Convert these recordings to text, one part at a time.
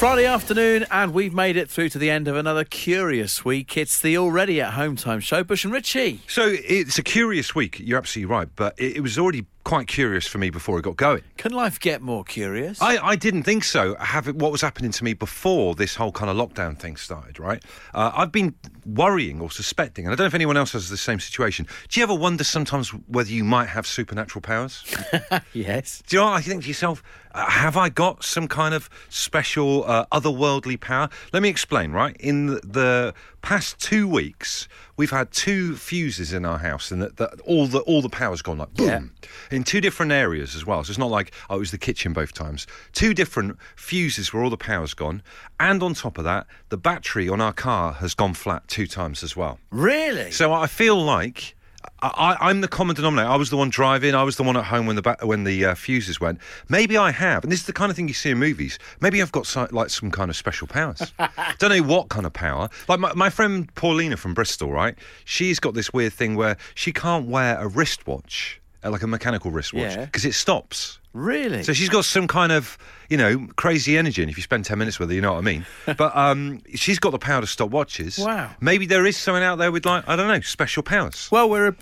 Friday afternoon, and we've made it through to the end of another curious week. It's the already at home time show. Bush and Richie. So it's a curious week. You're absolutely right, but it, it was already quite curious for me before it got going. Can life get more curious? I, I didn't think so. Have what was happening to me before this whole kind of lockdown thing started, right? Uh, I've been worrying or suspecting, and I don't know if anyone else has the same situation. Do you ever wonder sometimes whether you might have supernatural powers? yes. Do you know what I think to yourself? Uh, have I got some kind of special uh, otherworldly power? Let me explain, right? In the, the past two weeks, we've had two fuses in our house, and that, that all the all the power's gone like boom Yeah. in two different areas as well. So it's not like oh, it was the kitchen both times. Two different fuses where all the power's gone, and on top of that, the battery on our car has gone flat two times as well. Really? So I feel like I, I'm the common denominator. I was the one driving. I was the one at home when the ba- when the uh, fuses went. Maybe I have, and this is the kind of thing you see in movies. Maybe I've got like some kind of special powers. Don't know what kind of power. Like my, my friend Paulina from Bristol, right? She's got this weird thing where she can't wear a wristwatch, uh, like a mechanical wristwatch, Yeah. because it stops. Really? So she's got some kind of, you know, crazy energy. And if you spend 10 minutes with her, you know what I mean. But um, she's got the power to stop watches. Wow. Maybe there is someone out there with, like, I don't know, special powers. well, we're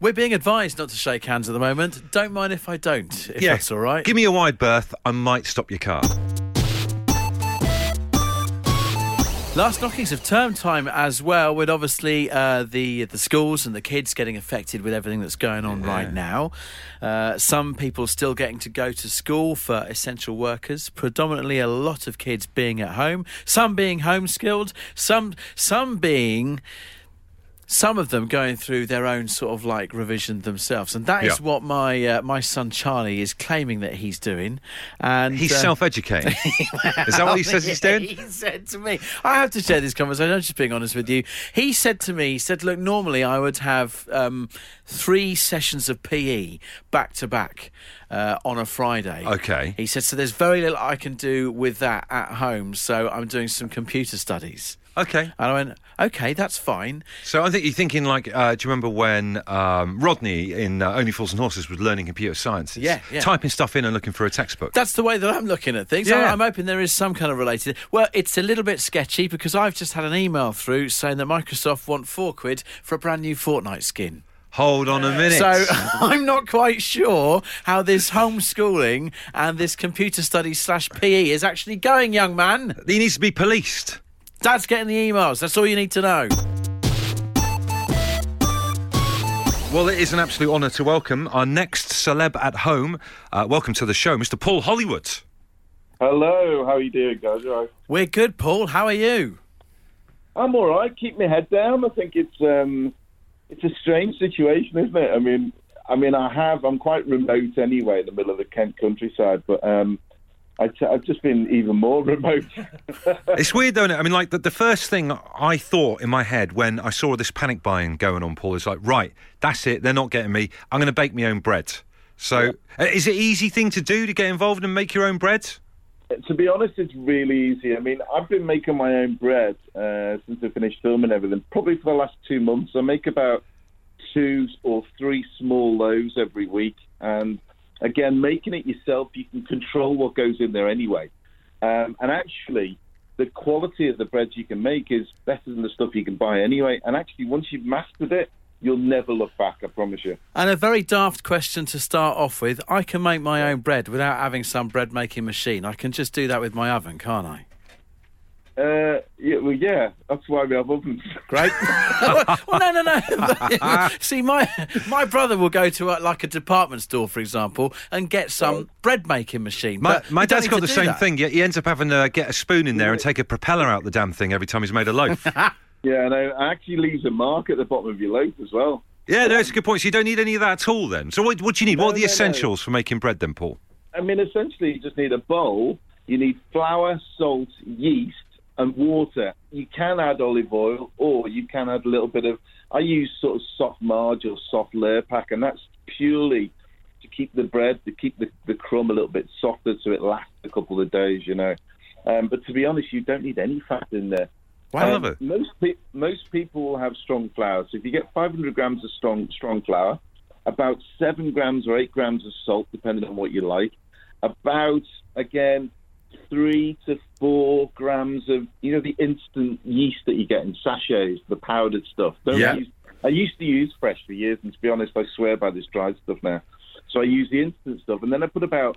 we're being advised not to shake hands at the moment. Don't mind if I don't. If that's all right. Give me a wide berth. I might stop your car. Last knockings of term time as well, with obviously uh, the the schools and the kids getting affected with everything that's going on right now. Uh, some people still getting to go to school for essential workers. Predominantly, a lot of kids being at home. Some being homeschooled. Some some being. Some of them going through their own sort of like revision themselves, and that is Yeah. what my uh, my son Charlie is claiming that he's doing. And He's uh, self-educating. is that what he says he's doing? he said to me, I have to share this conversation. I'm just being honest with you. He said to me, he said, look, normally I would have um, three sessions of PE back to back uh, on a Friday. Okay. He said, so there's very little I can do with that at home. So I'm doing some computer studies. Okay. And I went, okay, that's fine. So I think you're thinking like, uh, do you remember when um, Rodney in uh, Only Fools and Horses was learning computer science? Yeah, yeah. Typing stuff in and looking for a textbook. That's the way that I'm looking at things. Yeah. I- I'm hoping there is some kind of related. Well, it's a little bit sketchy because I've just had an email through saying that Microsoft want four quid for a brand new Fortnite skin. Hold on a minute. So I'm not quite sure how this homeschooling and this computer studies slash PE is actually going, young man. he needs to be policed. Dad's getting the emails. That's all you need to know. Well, it is an absolute honour to welcome our next celeb at home. Uh, welcome to the show, Mr. Paul Hollywood. Hello, how are you doing, guys? All right. We're good, Paul. How are you? I'm all right. Keep my head down. I think it's um, it's a strange situation, isn't it? I mean, I mean, I have. I'm quite remote anyway, in the middle of the Kent countryside, but um, I t- I've just been even more remote. It's weird, though. Isn't it? I mean, like the, the first thing I thought in my head when I saw this panic buying going on, Paul, is like, right, that's it. They're not getting me. I'm going to bake my own bread. So, uh, is it easy thing to do to get involved and make your own bread? to be honest, it's really easy. I mean, I've been making my own bread uh, since I finished filming everything. Probably for the last two months. I make about two or three small loaves every week, and again, making it yourself, you can control what goes in there anyway. Um, and actually, the quality of the bread you can make is better than the stuff you can buy anyway. And actually, once you've mastered it, you'll never look back. I promise you. And a very daft question to start off with. I can make my own bread without having some bread making machine. I can just do that with my oven, can't I? Uh, yeah, well, yeah, that's why we have ovens. Great. well, no, no, no. See, my my brother will go to uh, like a department store, for example, and get some bread making machine. My, but my you don't dad's need got the same that. thing. He he ends up having to get a spoon in there and take a propeller out the damn thing every time he's made a loaf. Yeah, and it actually leaves a mark at the bottom of your loaf as well. yeah, no, it's a good point. So you don't need any of that at all then. So what, what do you need? No, what are the no, no. essentials for making bread then, Paul? I mean, essentially, you just need a bowl. You need flour, salt, yeast, and water. You can add olive oil, or you can add a little bit of. I use sort of soft marge or soft Lurpak, and that's purely to keep the bread, to keep the, the crumb a little bit softer, so it lasts a couple of days. You know. Um, but to be honest, you don't need any fat in there. I Um, love it. Most pe- most people will have strong flour. So if you get 500 grams of strong strong flour, about seven grams or eight grams of salt, depending on what you like. About again three to four grams of, you know, the instant yeast that you get in sachets, the powdered stuff. Don't Yeah. use, I used to use fresh for years, and to be honest, I swear by this dried stuff now. So I use the instant stuff, and then I put about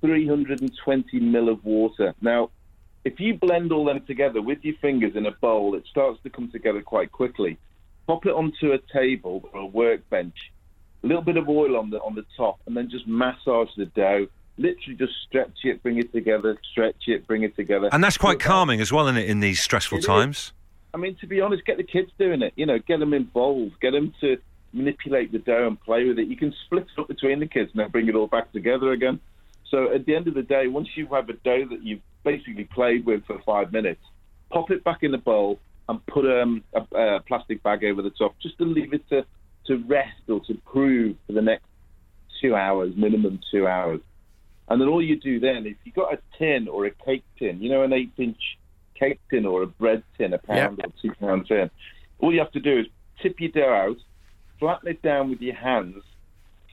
320 mil of water. Now, if you blend all them together with your fingers in a bowl, it starts to come together quite quickly. Pop it onto a table or a workbench, a little bit of oil on the on the top, and then just massage the dough. Literally, just stretch it, bring it together, stretch it, bring it together. And that's quite calming as well, isn't it, in these stressful It is. times? I mean, to be honest, get the kids doing it. You know, get them involved, get them to manipulate the dough and play with it. You can split it up between the kids and then bring it all back together again. So at the end of the day, once you have a dough that you've basically played with for five minutes, pop it back in the bowl and put um, a, a plastic bag over the top just to leave it to, to rest or to prove for the next two hours, minimum two hours. And then all you do then, if you've got a tin or a cake tin, you know, an eight inch cake tin or a bread tin, a pound or two pound tin, all you have to do is tip your dough out, flatten it down with your hands,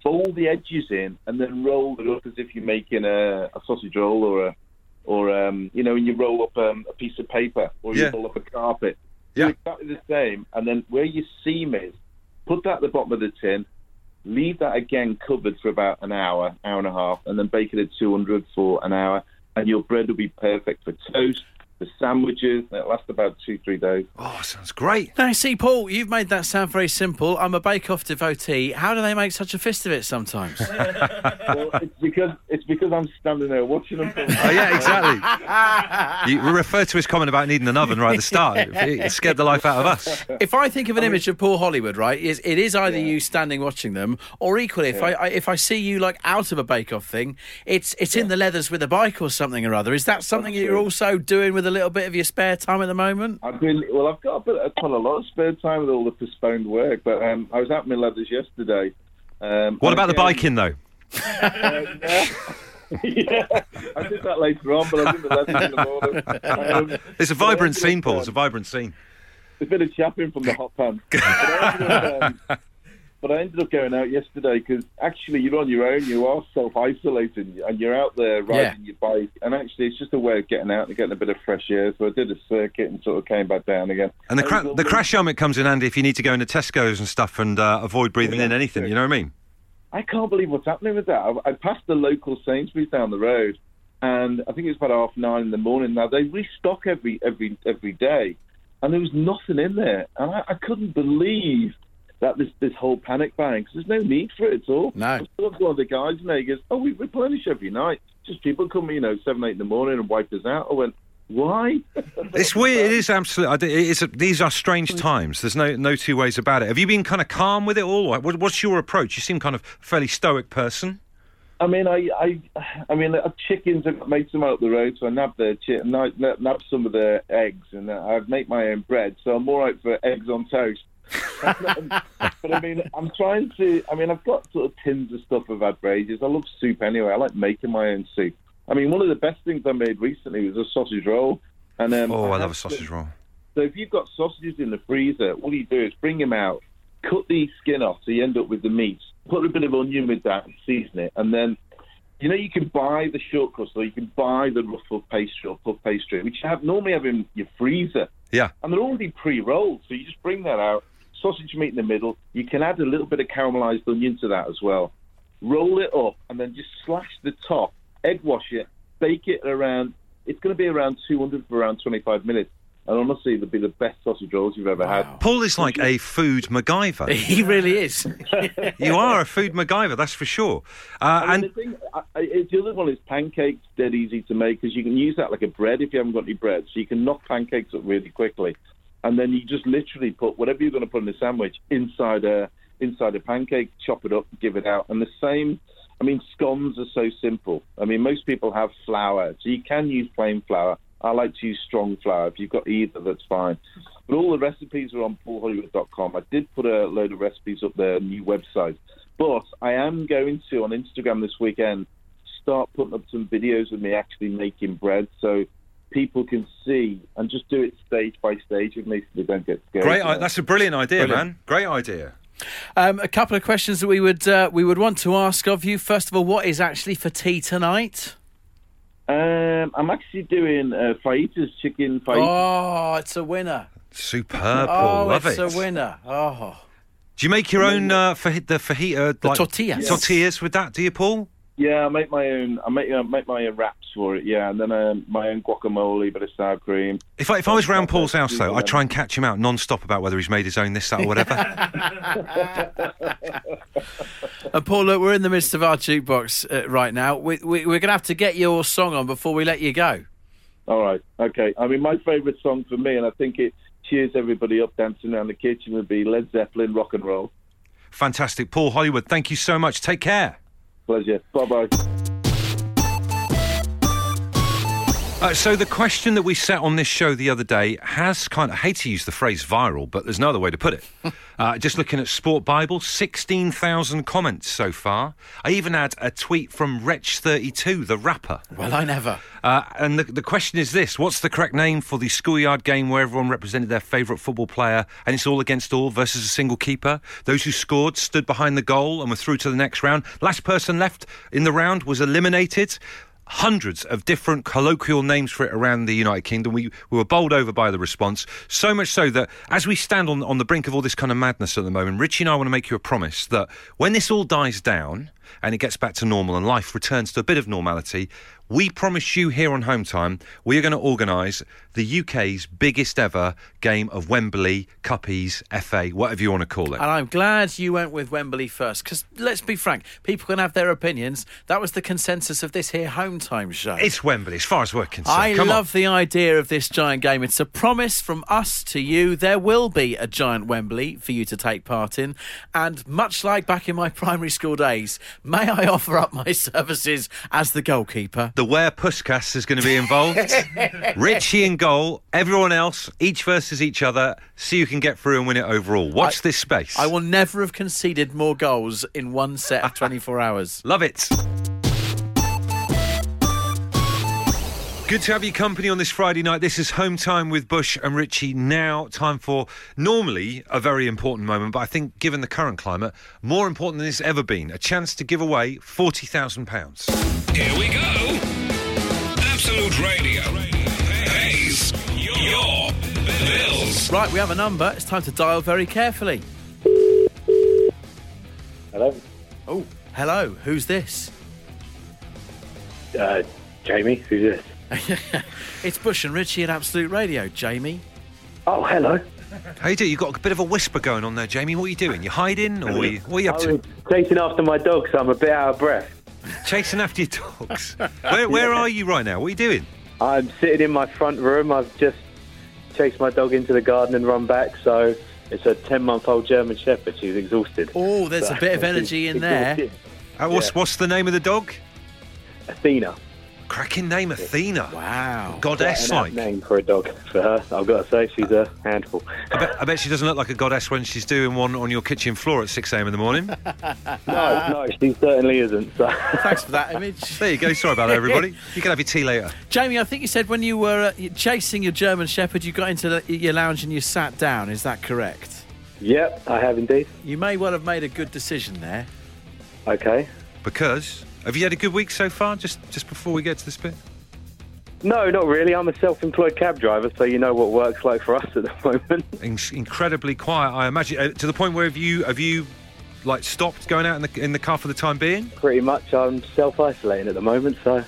fold the edges in, and then roll it up as if you're making a, a sausage roll or a, or um, you know, when you roll up um, a piece of paper or you Yeah. roll up a carpet. Yeah. Exactly the same, and then where your seam is, put that at the bottom of the tin, leave that again covered for about an hour, hour and a half, and then bake it at 200 for an hour, and your bread will be perfect for toast, for sandwiches. it lasts about two, three days. Oh, sounds great. Now, see, Paul, you've made that sound very simple. I'm a Bake Off devotee. How do they make such a fist of it sometimes? well, it's because it's because I'm standing there watching them. Oh, yeah, exactly. you refer to his comment about needing an oven right at the start. It scared the life out of us. if I think of an image of Paul Hollywood, right, is it is either you standing watching them, or equally, if I, I if I see you like out of a Bake Off thing, it's it's in the leathers with a bike or something or other. Is that something that you're also doing with a little bit of your spare time at the moment? I've been well. I've got a bit, quite a lot of spare time with all the postponed work, but um, I was out in my leathers yesterday. Um, What about the biking, though? Uh, yeah. yeah, I did that later on, but I did the leathers in the morning. Um, It's a vibrant ended scene, Paul. um, It's a vibrant scene. a bit of chapping from the hot pan. but, I ended up, but I ended up going out yesterday because actually you're on your own. You are self isolating, and you're out there riding your bike. And actually, it's just a way of getting out and getting a bit of fresh air. So I did a circuit and sort of came back down again. And the, cra- the crash helmet comes in handy if you need to go into Tesco's and stuff and uh, avoid breathing in anything. You know what I mean? I can't believe what's happening with that. I, I passed the local Sainsbury's down the road, and I think it was about half nine in the morning. Now they restock every every every day, and there was nothing in there, and I, I couldn't believe that this this whole panic buying because there's no need for it at all. No. I spoke to one of the guys, and he goes, "Oh, we replenish every night. Just people come, you know, seven eight in the morning and wipe us out." I went, "Why?" It's weird. It is absolutely. It's a, these are strange times. There's no no two ways about it. Have you been kind of calm with it all? What, what's your approach? You seem kind of a fairly stoic person. I mean, I, I, I mean, uh, chickens. I've made some out the road, so I nabbed their chi- nab, nab nab some of their eggs, and uh, I've made my own bread. So I'm all right for eggs on toast. But I mean, I'm trying to. I mean, I've got sort of tins of stuff I've had for ages. I love soup anyway. I like making my own soup. I mean, one of the best things I made recently was a sausage roll. And um, Oh, I had love a to- sausage roll. so if you've got sausages in the freezer, all you do is bring them out, cut the skin off, so you end up with the meat. Put a bit of onion with that, and season it, and then you know you can buy the short crust, or you can buy the ruffled pastry or puff pastry, which you have normally have in your freezer, Yeah. and they're already pre-rolled. So you just bring that out, sausage meat in the middle. You can add a little bit of caramelized onion to that as well. Roll it up, and then just slash the top, egg wash it, bake it around. It's going to be around 200 for around 25 minutes. And honestly, it'll be the best sausage rolls you've ever had. Paul is like a food MacGyver. He really is. you are a food MacGyver, that's for sure. Uh, I mean, and the thing, I, I, the other one is pancakes. Dead easy to make because you can use that like a bread if you haven't got any bread. So you can knock pancakes up really quickly, and then you just literally put whatever you're going to put in a sandwich inside a inside a pancake, chop it up, give it out, and the same. I mean, scones are so simple. I mean, most people have flour, so you can use plain flour. I like to use strong flour. If you've got either, that's fine. But all the recipes are on paulhollywood.com. I did put a load of recipes up there, new website. But I am going to, on Instagram this weekend, start putting up some videos of me actually making bread so people can see and just do it stage by stage with me so they don't get scared. great, i- that's a brilliant idea, Brilliant. man. Great idea. Um, a couple of questions that we would uh, we would want to ask of you. First of all, what is actually for tea tonight? Um, I'm actually doing uh, fajitas, chicken fajitas. Oh, it's a winner. Superb, Oh, Paul. Love it's it. a winner. Oh, Do you make your own uh, faji- the fajita? The like, tortillas. Tortillas with that, do you, Paul? Yeah, I make my own. I make uh, make my own wraps for it. Yeah, and then um, my own guacamole, bit of sour cream. If I, if I was round Paul's house, though. I'd try and catch him out non-stop about whether he's made his own this, that, or whatever. and Paul, look, we're in the midst of our jukebox uh, right now. We, we, we're going to have to get your song on before we let you go. All right, okay. I mean, my favourite song for me, and I think it cheers everybody up dancing around the kitchen, would be Led Zeppelin "Rock and Roll." Fantastic. Paul Hollywood, thank you so much. Take care. Pleasure. Bye bye. Uh, so the question that we set on this show the other day has kind of, I hate to use the phrase viral, but there's no other way to put it. uh, just looking at Sport Bible, 16,000 comments so far. I even had a tweet from Wretch32, the rapper. Well, I never. Uh, and the, the question is this What's the correct name for the schoolyard game where everyone represented their favourite football player and it's all against all versus a single keeper? Those who scored stood behind the goal and were through to the next round. Last person left in the round was eliminated. Hundreds of different colloquial names for it around the United Kingdom. We, we were bowled over by the response. So much so that as we stand on, on the brink of all this kind of madness at the moment, Richie and I want to make you a promise that when this all dies down and it gets back to normal and life returns to a bit of normality, we promise you here on Home Time, we are going to organise the UK's biggest ever game of Wembley, Cuppies, FA, whatever you want to call it. And I'm glad you went with Wembley first, because let's be frank, people can have their opinions. That was the consensus of this here home time show. It's Wembley, as far as we're concerned. I Come love the idea of this giant game. It's a promise from us to you. There will be a giant Wembley for you to take part in. And much like back in my primary school days, may I offer up my services as the goalkeeper? the Where Puskas is going to be involved. Richie in goal, everyone else, each versus each other. See who can get through and win it overall. Watch I- this space. I will never have conceded more goals in one set of 24 hours. Love it. Good to have your company on this Friday night. This is home time with Bush and Richie. Now, time for normally a very important moment, but I think given the current climate, more important than it's ever been. A chance to give away £40,000. Here we go. Absolute Radio pays your bills. Right, we have a number. It's time to dial very carefully. Hello, Oh, hello. Who's this? uh, Jamie. Who's this? It's Bush and Richie at Absolute Radio. Jamie. Oh, hello. How you doing? You've got a bit of a whisper going on there, Jamie. What are you doing? You hiding or are you, what are you up to? chasing after my dog, so I'm a bit out of breath. Chasing after your dogs. Where, where are you right now? What are you doing? I'm sitting in my front room. I've just chased my dog into the garden and run back. So it's a 10 month old German Shepherd. She's exhausted. Oh, there's a bit of energy in there. Uh, what's, Yeah. what's the name of the dog? Athena. Cracking name, Athena. Wow. Goddess like. name for a dog. For her, I've got to say, she's a handful. I bet, I bet she doesn't look like a goddess when she's doing one on your kitchen floor at 6 a.m. in the morning. No, no, she certainly isn't. So. Thanks for that image. There you go. Sorry about that, everybody. You can have your tea later. Jamie, I think you said when you were uh, chasing your German Shepherd, you got into the, your lounge and you sat down. Is that correct? yep, I have indeed. You may well have made a good decision there. Okay. Because have you had a good week so far? Just just before we get to this bit. No, not really. I'm a self-employed cab driver, so you know what work's like for us at the moment. In- incredibly quiet, I imagine, uh, to the point where have you have you like stopped going out in the in the car for the time being? Pretty much, I'm self-isolating at the moment, so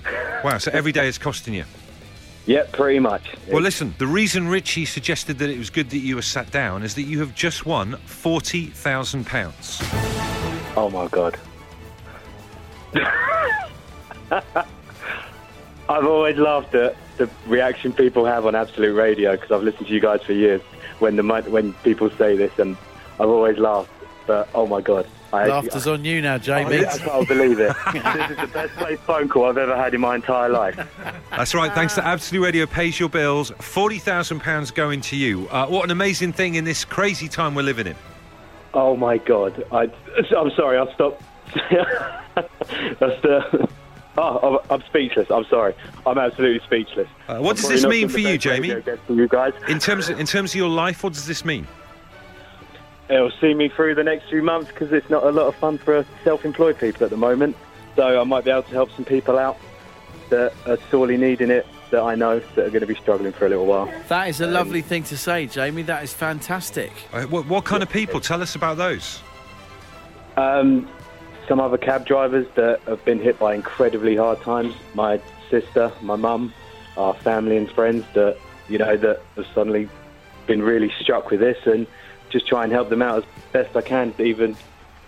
Wow. So every day is costing you. yep, pretty much. Well, listen, the reason Richie suggested that it was good that you were sat down is that you have just won £40,000. Oh my god. I've always laughed at the reaction people have on Absolute Radio because I've listened to you guys for years. When the when people say this, and I've always laughed. But oh my god, I Laughter's on you now, I, Jamie. I can't believe it. this is the best placed phone call I've ever had in my entire life. That's right. Thanks to Absolute Radio pays your bills. £40,000 going to you. Uh, what an amazing thing in this crazy time we're living in. Oh my god, I, I'm sorry, I'll stop. That's the. Oh, I'm- I'm speechless. I'm sorry. I'm absolutely speechless. Uh, what I'm does this mean for you, Jamie? For you guys, In terms of, in terms of your life, what does this mean? it'll see me through the next few months because it's not a lot of fun for self-employed people at the moment. So I might be able to help some people out that are sorely needing it that I know that are going to be struggling for a little while. That is a lovely thing to say, Jamie. That is fantastic. Uh, what, what kind of people? Tell us about those. Um, some other cab drivers that have been hit by incredibly hard times. My sister, my mum, our family and friends that you know that have suddenly been really struck with this, and just try and help them out as best I can. Even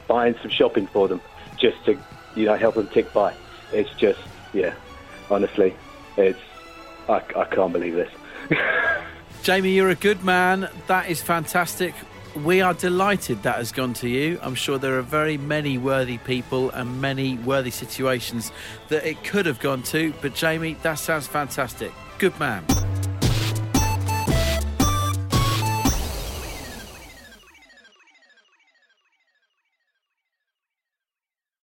buying some shopping for them, just to you know help them tick by. It's just yeah, honestly, it's I, I can't believe this. Jamie, you're a good man. That is fantastic. We are delighted that has gone to you. I'm sure there are very many worthy people and many worthy situations that it could have gone to. But Jamie, that sounds fantastic. Good man.